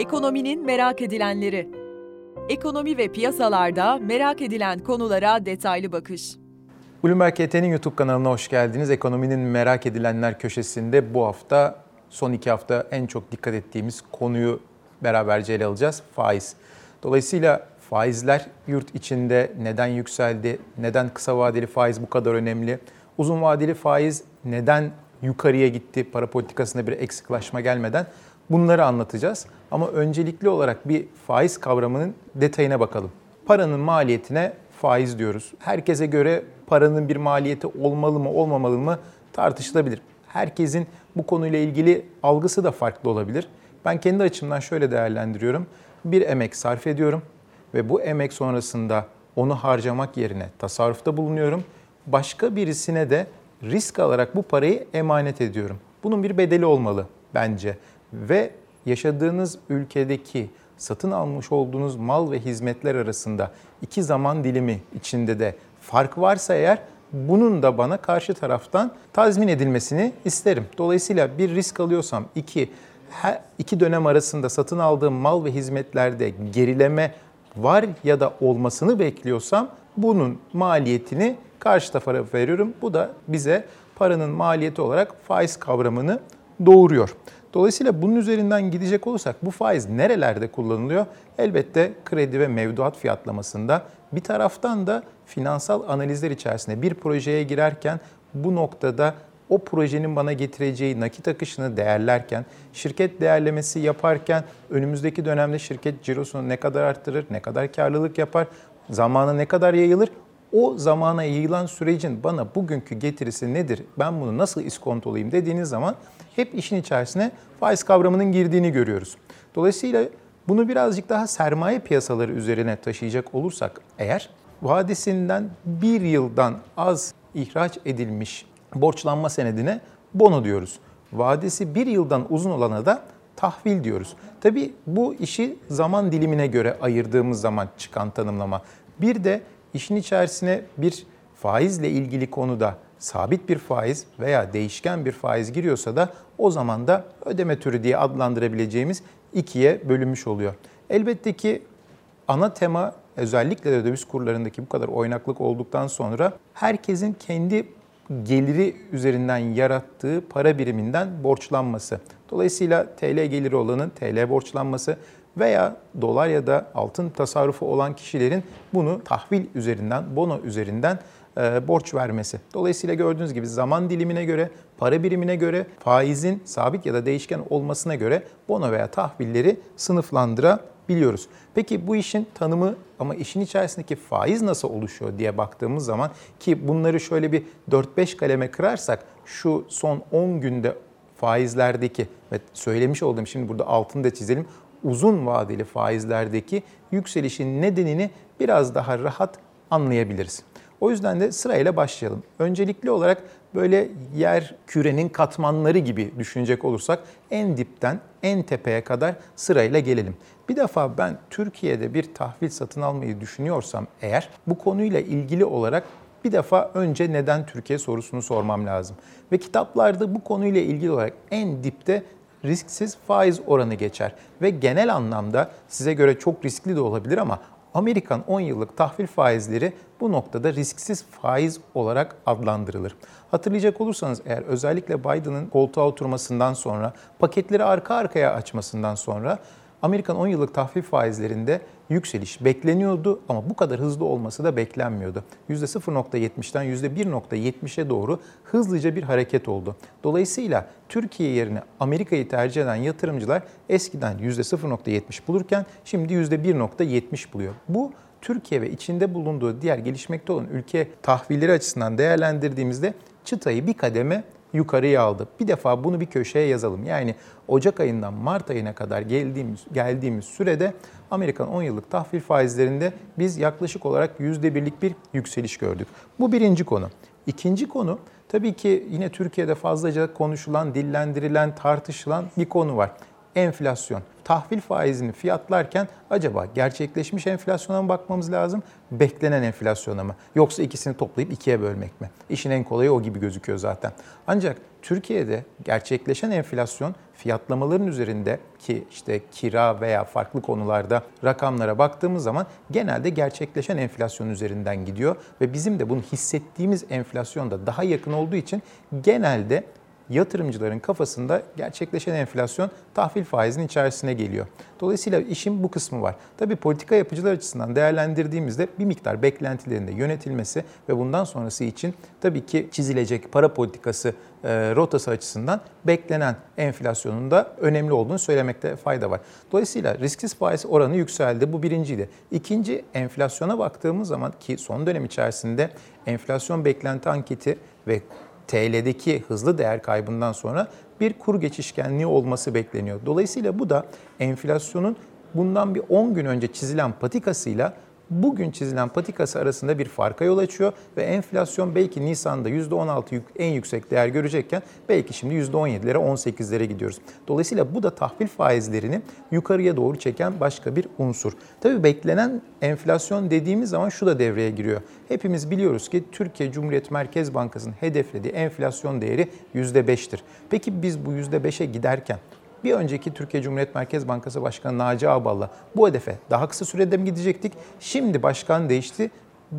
Ekonominin merak edilenleri. Ekonomi ve piyasalarda merak edilen konulara detaylı bakış. Bloomberg ET'nin YouTube kanalına hoş geldiniz. Ekonominin merak edilenler köşesinde bu hafta son iki hafta en çok dikkat ettiğimiz konuyu beraberce ele alacağız. Faiz. Dolayısıyla faizler yurt içinde neden yükseldi? Neden kısa vadeli faiz bu kadar önemli? Uzun vadeli faiz neden yukarıya gitti? Para politikasında bir eksiklaşma gelmeden bunları anlatacağız. Ama öncelikli olarak bir faiz kavramının detayına bakalım. Paranın maliyetine faiz diyoruz. Herkese göre paranın bir maliyeti olmalı mı olmamalı mı tartışılabilir. Herkesin bu konuyla ilgili algısı da farklı olabilir. Ben kendi açımdan şöyle değerlendiriyorum. Bir emek sarf ediyorum ve bu emek sonrasında onu harcamak yerine tasarrufta bulunuyorum. Başka birisine de risk alarak bu parayı emanet ediyorum. Bunun bir bedeli olmalı bence. Ve yaşadığınız ülkedeki satın almış olduğunuz mal ve hizmetler arasında iki zaman dilimi içinde de fark varsa eğer bunun da bana karşı taraftan tazmin edilmesini isterim. Dolayısıyla bir risk alıyorsam iki, iki dönem arasında satın aldığım mal ve hizmetlerde gerileme var ya da olmasını bekliyorsam bunun maliyetini karşı tarafa veriyorum. Bu da bize paranın maliyeti olarak faiz kavramını doğuruyor. Dolayısıyla bunun üzerinden gidecek olursak bu faiz nerelerde kullanılıyor? Elbette kredi ve mevduat fiyatlamasında bir taraftan da finansal analizler içerisinde bir projeye girerken bu noktada o projenin bana getireceği nakit akışını değerlerken, şirket değerlemesi yaparken önümüzdeki dönemde şirket cirosunu ne kadar arttırır, ne kadar karlılık yapar, zamanı ne kadar yayılır, o zamana yayılan sürecin bana bugünkü getirisi nedir, ben bunu nasıl iskontolayayım dediğiniz zaman hep işin içerisine faiz kavramının girdiğini görüyoruz. Dolayısıyla bunu birazcık daha sermaye piyasaları üzerine taşıyacak olursak eğer vadesinden bir yıldan az ihraç edilmiş borçlanma senedine bono diyoruz. Vadesi bir yıldan uzun olana da tahvil diyoruz. Tabi bu işi zaman dilimine göre ayırdığımız zaman çıkan tanımlama. Bir de işin içerisine bir faizle ilgili konuda sabit bir faiz veya değişken bir faiz giriyorsa da o zaman da ödeme türü diye adlandırabileceğimiz ikiye bölünmüş oluyor. Elbette ki ana tema özellikle de döviz kurlarındaki bu kadar oynaklık olduktan sonra herkesin kendi geliri üzerinden yarattığı para biriminden borçlanması. Dolayısıyla TL geliri olanın TL borçlanması veya dolar ya da altın tasarrufu olan kişilerin bunu tahvil üzerinden, bono üzerinden e, borç vermesi. Dolayısıyla gördüğünüz gibi zaman dilimine göre, para birimine göre, faizin sabit ya da değişken olmasına göre bono veya tahvilleri sınıflandırabiliyoruz. Peki bu işin tanımı ama işin içerisindeki faiz nasıl oluşuyor diye baktığımız zaman ki bunları şöyle bir 4-5 kaleme kırarsak şu son 10 günde faizlerdeki ve söylemiş olduğum şimdi burada altını da çizelim uzun vadeli faizlerdeki yükselişin nedenini biraz daha rahat anlayabiliriz. O yüzden de sırayla başlayalım. Öncelikli olarak böyle yer kürenin katmanları gibi düşünecek olursak en dipten en tepeye kadar sırayla gelelim. Bir defa ben Türkiye'de bir tahvil satın almayı düşünüyorsam eğer bu konuyla ilgili olarak bir defa önce neden Türkiye sorusunu sormam lazım. Ve kitaplarda bu konuyla ilgili olarak en dipte risksiz faiz oranı geçer. Ve genel anlamda size göre çok riskli de olabilir ama Amerikan 10 yıllık tahvil faizleri bu noktada risksiz faiz olarak adlandırılır. Hatırlayacak olursanız eğer özellikle Biden'ın koltuğa oturmasından sonra paketleri arka arkaya açmasından sonra Amerikan 10 yıllık tahvil faizlerinde yükseliş bekleniyordu ama bu kadar hızlı olması da beklenmiyordu. %0.70'den %1.70'e doğru hızlıca bir hareket oldu. Dolayısıyla Türkiye yerine Amerika'yı tercih eden yatırımcılar eskiden %0.70 bulurken şimdi %1.70 buluyor. Bu Türkiye ve içinde bulunduğu diğer gelişmekte olan ülke tahvilleri açısından değerlendirdiğimizde çıtayı bir kademe yukarıya aldı. Bir defa bunu bir köşeye yazalım. Yani Ocak ayından Mart ayına kadar geldiğimiz, geldiğimiz sürede Amerikan 10 yıllık tahvil faizlerinde biz yaklaşık olarak %1'lik bir yükseliş gördük. Bu birinci konu. İkinci konu tabii ki yine Türkiye'de fazlaca konuşulan, dillendirilen, tartışılan bir konu var. Enflasyon. Tahvil faizini fiyatlarken acaba gerçekleşmiş enflasyona mı bakmamız lazım, beklenen enflasyona mı? Yoksa ikisini toplayıp ikiye bölmek mi? İşin en kolayı o gibi gözüküyor zaten. Ancak Türkiye'de gerçekleşen enflasyon fiyatlamaların üzerinde ki işte kira veya farklı konularda rakamlara baktığımız zaman genelde gerçekleşen enflasyon üzerinden gidiyor ve bizim de bunu hissettiğimiz enflasyonda daha yakın olduğu için genelde yatırımcıların kafasında gerçekleşen enflasyon tahvil faizinin içerisine geliyor. Dolayısıyla işin bu kısmı var. Tabii politika yapıcılar açısından değerlendirdiğimizde bir miktar beklentilerinde yönetilmesi ve bundan sonrası için tabii ki çizilecek para politikası e, rotası açısından beklenen enflasyonun da önemli olduğunu söylemekte fayda var. Dolayısıyla risksiz faiz oranı yükseldi. Bu birinciydi. İkinci enflasyona baktığımız zaman ki son dönem içerisinde enflasyon beklenti anketi ve TL'deki hızlı değer kaybından sonra bir kur geçişkenliği olması bekleniyor. Dolayısıyla bu da enflasyonun bundan bir 10 gün önce çizilen patikasıyla bugün çizilen patikası arasında bir farka yol açıyor ve enflasyon belki Nisan'da %16 en yüksek değer görecekken belki şimdi %17'lere 18'lere gidiyoruz. Dolayısıyla bu da tahvil faizlerini yukarıya doğru çeken başka bir unsur. Tabii beklenen enflasyon dediğimiz zaman şu da devreye giriyor. Hepimiz biliyoruz ki Türkiye Cumhuriyet Merkez Bankası'nın hedeflediği enflasyon değeri %5'tir. Peki biz bu %5'e giderken bir önceki Türkiye Cumhuriyet Merkez Bankası Başkanı Naci Ağbal'la bu hedefe daha kısa sürede mi gidecektik? Şimdi başkan değişti.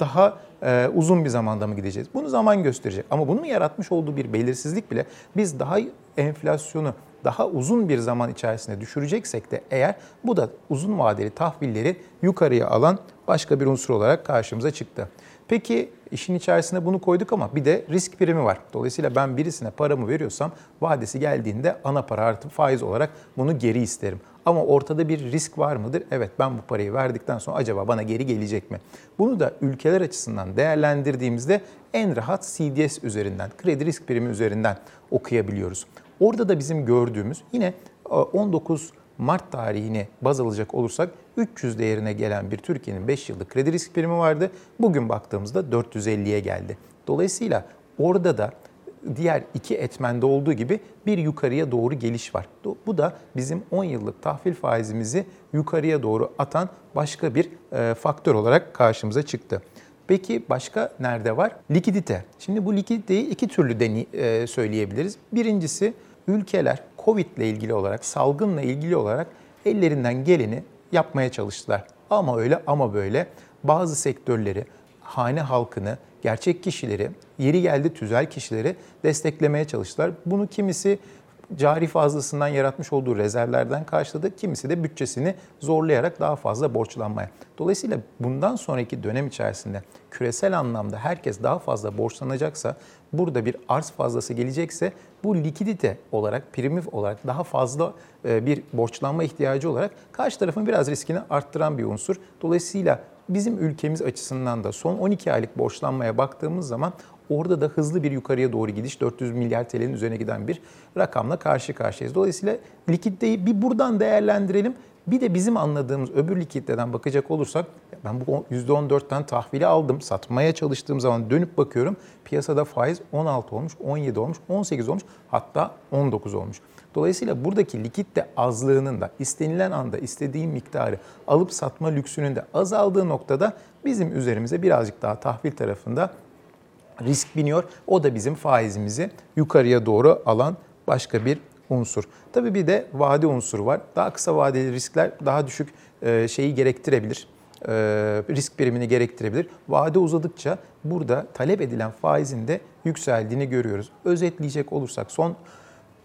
Daha e, uzun bir zamanda mı gideceğiz? Bunu zaman gösterecek. Ama bunun yaratmış olduğu bir belirsizlik bile biz daha enflasyonu daha uzun bir zaman içerisinde düşüreceksek de eğer bu da uzun vadeli tahvilleri yukarıya alan başka bir unsur olarak karşımıza çıktı. Peki işin içerisine bunu koyduk ama bir de risk primi var. Dolayısıyla ben birisine paramı veriyorsam vadesi geldiğinde ana para artı faiz olarak bunu geri isterim. Ama ortada bir risk var mıdır? Evet ben bu parayı verdikten sonra acaba bana geri gelecek mi? Bunu da ülkeler açısından değerlendirdiğimizde en rahat CDS üzerinden, kredi risk primi üzerinden okuyabiliyoruz. Orada da bizim gördüğümüz yine 19 Mart tarihini baz alacak olursak 300 değerine gelen bir Türkiye'nin 5 yıllık kredi risk primi vardı. Bugün baktığımızda 450'ye geldi. Dolayısıyla orada da diğer iki etmende olduğu gibi bir yukarıya doğru geliş var. Bu da bizim 10 yıllık tahvil faizimizi yukarıya doğru atan başka bir e, faktör olarak karşımıza çıktı. Peki başka nerede var? Likidite. Şimdi bu likiditeyi iki türlü e, söyleyebiliriz. Birincisi ülkeler Covid ile ilgili olarak, salgınla ilgili olarak ellerinden geleni yapmaya çalıştılar. Ama öyle ama böyle bazı sektörleri, hane halkını, gerçek kişileri, yeri geldi tüzel kişileri desteklemeye çalıştılar. Bunu kimisi cari fazlasından yaratmış olduğu rezervlerden karşıladı. Kimisi de bütçesini zorlayarak daha fazla borçlanmaya. Dolayısıyla bundan sonraki dönem içerisinde küresel anlamda herkes daha fazla borçlanacaksa, burada bir arz fazlası gelecekse bu likidite olarak, primitif olarak daha fazla e, bir borçlanma ihtiyacı olarak karşı tarafın biraz riskini arttıran bir unsur. Dolayısıyla bizim ülkemiz açısından da son 12 aylık borçlanmaya baktığımız zaman orada da hızlı bir yukarıya doğru gidiş 400 milyar TL'nin üzerine giden bir rakamla karşı karşıyayız. Dolayısıyla likiditeyi bir buradan değerlendirelim. Bir de bizim anladığımız öbür likiditeden bakacak olursak ben bu %14'ten tahvili aldım. Satmaya çalıştığım zaman dönüp bakıyorum. Piyasada faiz 16 olmuş, 17 olmuş, 18 olmuş hatta 19 olmuş. Dolayısıyla buradaki likitte azlığının da istenilen anda istediğim miktarı alıp satma lüksünün de azaldığı noktada bizim üzerimize birazcık daha tahvil tarafında risk biniyor. O da bizim faizimizi yukarıya doğru alan başka bir unsur. Tabii bir de vade unsuru var. Daha kısa vadeli riskler daha düşük e, şeyi gerektirebilir. E, risk birimini gerektirebilir. Vade uzadıkça burada talep edilen faizin de yükseldiğini görüyoruz. Özetleyecek olursak son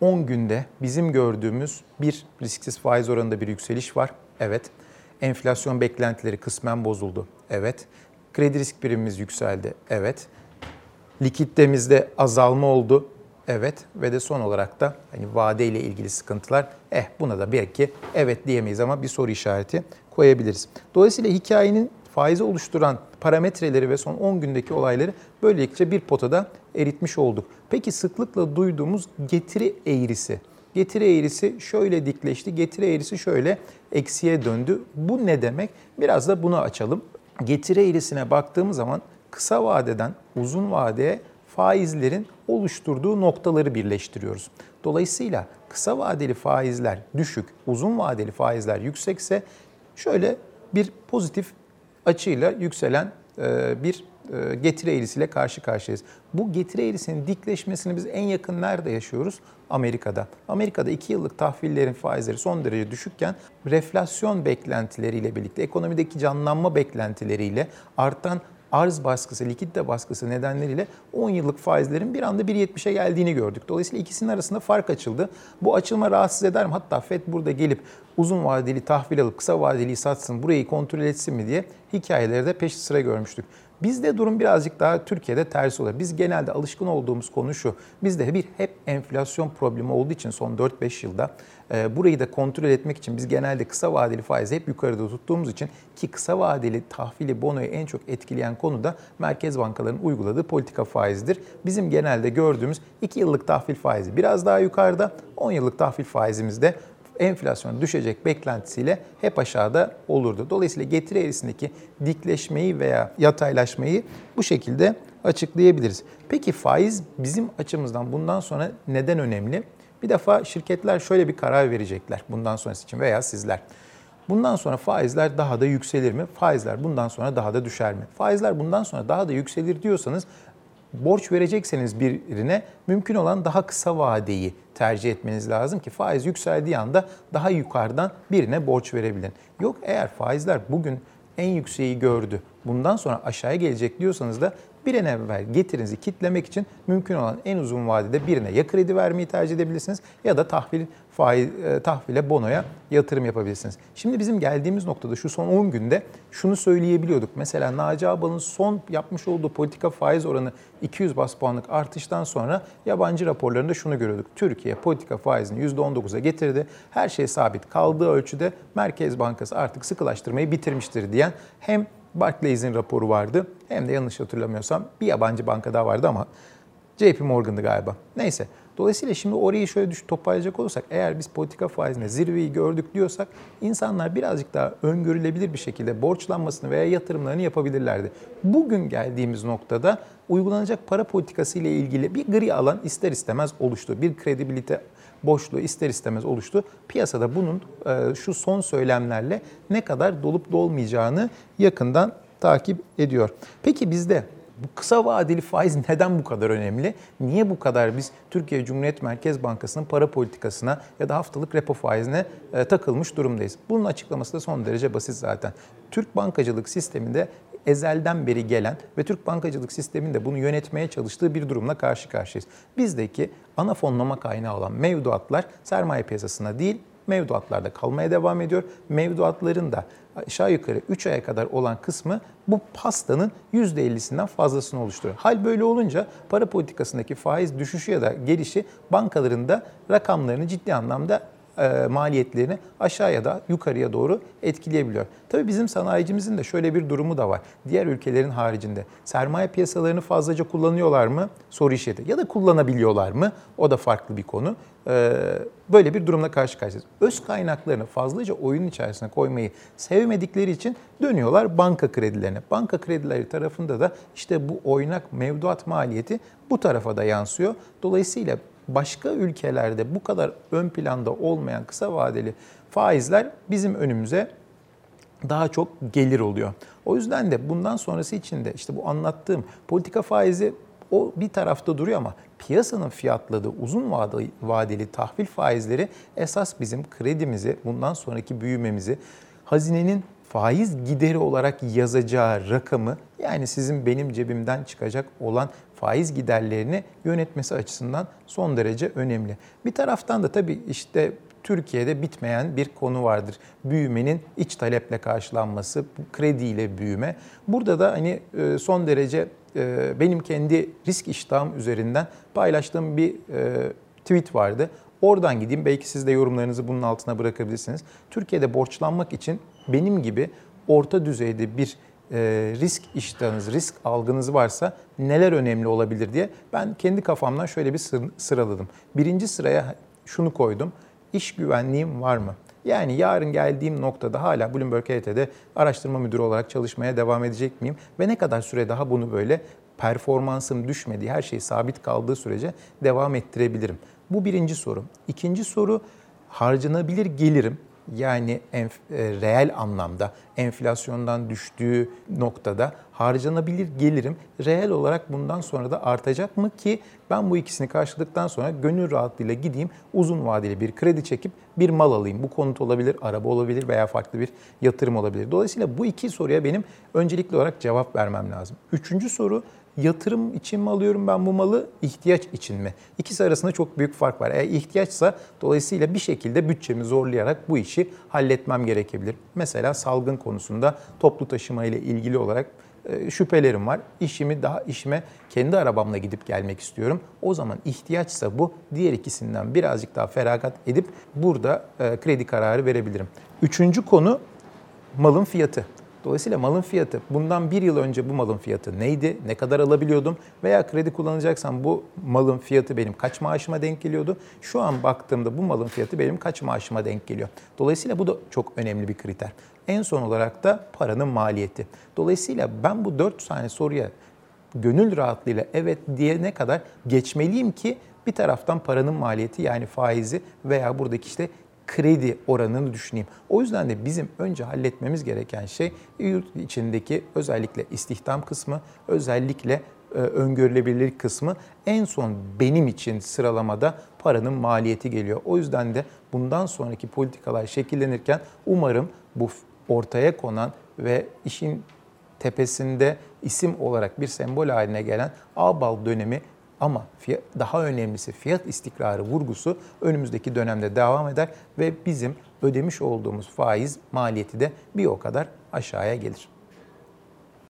10 günde bizim gördüğümüz bir risksiz faiz oranında bir yükseliş var. Evet. Enflasyon beklentileri kısmen bozuldu. Evet. Kredi risk birimimiz yükseldi. Evet. Likiddemizde azalma oldu. Evet ve de son olarak da hani vade ile ilgili sıkıntılar. Eh buna da belki evet diyemeyiz ama bir soru işareti koyabiliriz. Dolayısıyla hikayenin faizi oluşturan parametreleri ve son 10 gündeki olayları böylelikle bir potada eritmiş olduk. Peki sıklıkla duyduğumuz getiri eğrisi. Getiri eğrisi şöyle dikleşti, getiri eğrisi şöyle eksiye döndü. Bu ne demek? Biraz da bunu açalım. Getiri eğrisine baktığımız zaman kısa vadeden uzun vadeye faizlerin oluşturduğu noktaları birleştiriyoruz. Dolayısıyla kısa vadeli faizler düşük, uzun vadeli faizler yüksekse şöyle bir pozitif açıyla yükselen e, bir e, getiri eğrisiyle karşı karşıyayız. Bu getiri eğrisinin dikleşmesini biz en yakın nerede yaşıyoruz? Amerika'da. Amerika'da 2 yıllık tahvillerin faizleri son derece düşükken reflasyon beklentileriyle birlikte ekonomideki canlanma beklentileriyle artan arz baskısı, likidite baskısı nedenleriyle 10 yıllık faizlerin bir anda 1.70'e geldiğini gördük. Dolayısıyla ikisinin arasında fark açıldı. Bu açılma rahatsız eder mi? Hatta FED burada gelip uzun vadeli tahvil alıp kısa vadeli satsın, burayı kontrol etsin mi diye hikayeleri de peş sıra görmüştük. Bizde durum birazcık daha Türkiye'de ters oluyor. Biz genelde alışkın olduğumuz konu şu. Bizde bir hep enflasyon problemi olduğu için son 4-5 yılda e, burayı da kontrol etmek için biz genelde kısa vadeli faizi hep yukarıda tuttuğumuz için ki kısa vadeli tahvili bonoyu en çok etkileyen konu da merkez bankalarının uyguladığı politika faizidir. Bizim genelde gördüğümüz 2 yıllık tahvil faizi biraz daha yukarıda, 10 yıllık tahvil faizimiz de enflasyon düşecek beklentisiyle hep aşağıda olurdu. Dolayısıyla getiri eğrisindeki dikleşmeyi veya yataylaşmayı bu şekilde açıklayabiliriz. Peki faiz bizim açımızdan bundan sonra neden önemli? Bir defa şirketler şöyle bir karar verecekler bundan sonrası için veya sizler. Bundan sonra faizler daha da yükselir mi? Faizler bundan sonra daha da düşer mi? Faizler bundan sonra daha da yükselir diyorsanız borç verecekseniz birine mümkün olan daha kısa vadeyi tercih etmeniz lazım ki faiz yükseldiği anda daha yukarıdan birine borç verebilin. Yok eğer faizler bugün en yükseği gördü. Bundan sonra aşağıya gelecek diyorsanız da bir an evvel getirinizi kitlemek için mümkün olan en uzun vadede birine ya kredi vermeyi tercih edebilirsiniz ya da tahvil faiz, e, tahvile bonoya yatırım yapabilirsiniz. Şimdi bizim geldiğimiz noktada şu son 10 günde şunu söyleyebiliyorduk. Mesela Naci Ağbal'ın son yapmış olduğu politika faiz oranı 200 bas puanlık artıştan sonra yabancı raporlarında şunu görüyorduk. Türkiye politika faizini %19'a getirdi. Her şey sabit kaldığı ölçüde Merkez Bankası artık sıkılaştırmayı bitirmiştir diyen hem Barclays'in raporu vardı. Hem de yanlış hatırlamıyorsam bir yabancı banka daha vardı ama JP Morgan'dı galiba. Neyse. Dolayısıyla şimdi orayı şöyle düş toparlayacak olursak eğer biz politika faizinde zirveyi gördük diyorsak insanlar birazcık daha öngörülebilir bir şekilde borçlanmasını veya yatırımlarını yapabilirlerdi. Bugün geldiğimiz noktada uygulanacak para politikası ile ilgili bir gri alan ister istemez oluştu. Bir kredibilite boşluğu ister istemez oluştu. Piyasada bunun e, şu son söylemlerle ne kadar dolup dolmayacağını yakından takip ediyor. Peki bizde bu kısa vadeli faiz neden bu kadar önemli? Niye bu kadar biz Türkiye Cumhuriyet Merkez Bankası'nın para politikasına ya da haftalık repo faizine e, takılmış durumdayız? Bunun açıklaması da son derece basit zaten. Türk bankacılık sisteminde ezelden beri gelen ve Türk bankacılık sisteminde bunu yönetmeye çalıştığı bir durumla karşı karşıyayız. Bizdeki ana fonlama kaynağı olan mevduatlar sermaye piyasasına değil mevduatlarda kalmaya devam ediyor. Mevduatların da aşağı yukarı 3 aya kadar olan kısmı bu pastanın %50'sinden fazlasını oluşturuyor. Hal böyle olunca para politikasındaki faiz düşüşü ya da gelişi bankaların da rakamlarını ciddi anlamda e, maliyetlerini aşağıya da yukarıya doğru etkileyebiliyor. Tabii bizim sanayicimizin de şöyle bir durumu da var. Diğer ülkelerin haricinde sermaye piyasalarını fazlaca kullanıyorlar mı? Soru işareti. Ya da kullanabiliyorlar mı? O da farklı bir konu. E, böyle bir durumla karşı karşıyayız. Öz kaynaklarını fazlaca oyun içerisine koymayı sevmedikleri için dönüyorlar banka kredilerine. Banka kredileri tarafında da işte bu oynak mevduat maliyeti bu tarafa da yansıyor. Dolayısıyla başka ülkelerde bu kadar ön planda olmayan kısa vadeli faizler bizim önümüze daha çok gelir oluyor. O yüzden de bundan sonrası için de işte bu anlattığım politika faizi o bir tarafta duruyor ama piyasanın fiyatladığı uzun vadeli, tahvil faizleri esas bizim kredimizi, bundan sonraki büyümemizi, hazinenin faiz gideri olarak yazacağı rakamı yani sizin benim cebimden çıkacak olan faiz giderlerini yönetmesi açısından son derece önemli. Bir taraftan da tabii işte Türkiye'de bitmeyen bir konu vardır. Büyümenin iç taleple karşılanması, krediyle büyüme. Burada da hani e, son derece e, benim kendi risk iştahım üzerinden paylaştığım bir e, tweet vardı. Oradan gideyim. Belki siz de yorumlarınızı bunun altına bırakabilirsiniz. Türkiye'de borçlanmak için benim gibi orta düzeyde bir e, risk iştahınız, risk algınız varsa neler önemli olabilir diye ben kendi kafamdan şöyle bir sıraladım. Birinci sıraya şunu koydum. İş güvenliğim var mı? Yani yarın geldiğim noktada hala Bloomberg HT'de araştırma müdürü olarak çalışmaya devam edecek miyim? Ve ne kadar süre daha bunu böyle performansım düşmediği, her şey sabit kaldığı sürece devam ettirebilirim. Bu birinci soru. İkinci soru harcanabilir gelirim yani enf, e, reel anlamda enflasyondan düştüğü noktada harcanabilir gelirim reel olarak bundan sonra da artacak mı ki ben bu ikisini karşıladıktan sonra gönül rahatlığıyla gideyim uzun vadeli bir kredi çekip bir mal alayım. Bu konut olabilir, araba olabilir veya farklı bir yatırım olabilir. Dolayısıyla bu iki soruya benim öncelikli olarak cevap vermem lazım. Üçüncü soru yatırım için mi alıyorum ben bu malı, ihtiyaç için mi? İkisi arasında çok büyük fark var. Eğer ihtiyaçsa dolayısıyla bir şekilde bütçemi zorlayarak bu işi halletmem gerekebilir. Mesela salgın konusunda toplu taşıma ile ilgili olarak şüphelerim var. İşimi daha işime kendi arabamla gidip gelmek istiyorum. O zaman ihtiyaçsa bu diğer ikisinden birazcık daha feragat edip burada e, kredi kararı verebilirim. Üçüncü konu malın fiyatı. Dolayısıyla malın fiyatı bundan bir yıl önce bu malın fiyatı neydi? Ne kadar alabiliyordum? Veya kredi kullanacaksam bu malın fiyatı benim kaç maaşıma denk geliyordu? Şu an baktığımda bu malın fiyatı benim kaç maaşıma denk geliyor? Dolayısıyla bu da çok önemli bir kriter. En son olarak da paranın maliyeti. Dolayısıyla ben bu dört tane soruya gönül rahatlığıyla evet diyene kadar geçmeliyim ki bir taraftan paranın maliyeti yani faizi veya buradaki işte kredi oranını düşüneyim. O yüzden de bizim önce halletmemiz gereken şey yurt içindeki özellikle istihdam kısmı, özellikle e, öngörülebilirlik kısmı en son benim için sıralamada paranın maliyeti geliyor. O yüzden de bundan sonraki politikalar şekillenirken umarım bu ortaya konan ve işin tepesinde isim olarak bir sembol haline gelen Ağbal dönemi ama fiyat, daha önemlisi fiyat istikrarı vurgusu önümüzdeki dönemde devam eder ve bizim ödemiş olduğumuz faiz maliyeti de bir o kadar aşağıya gelir.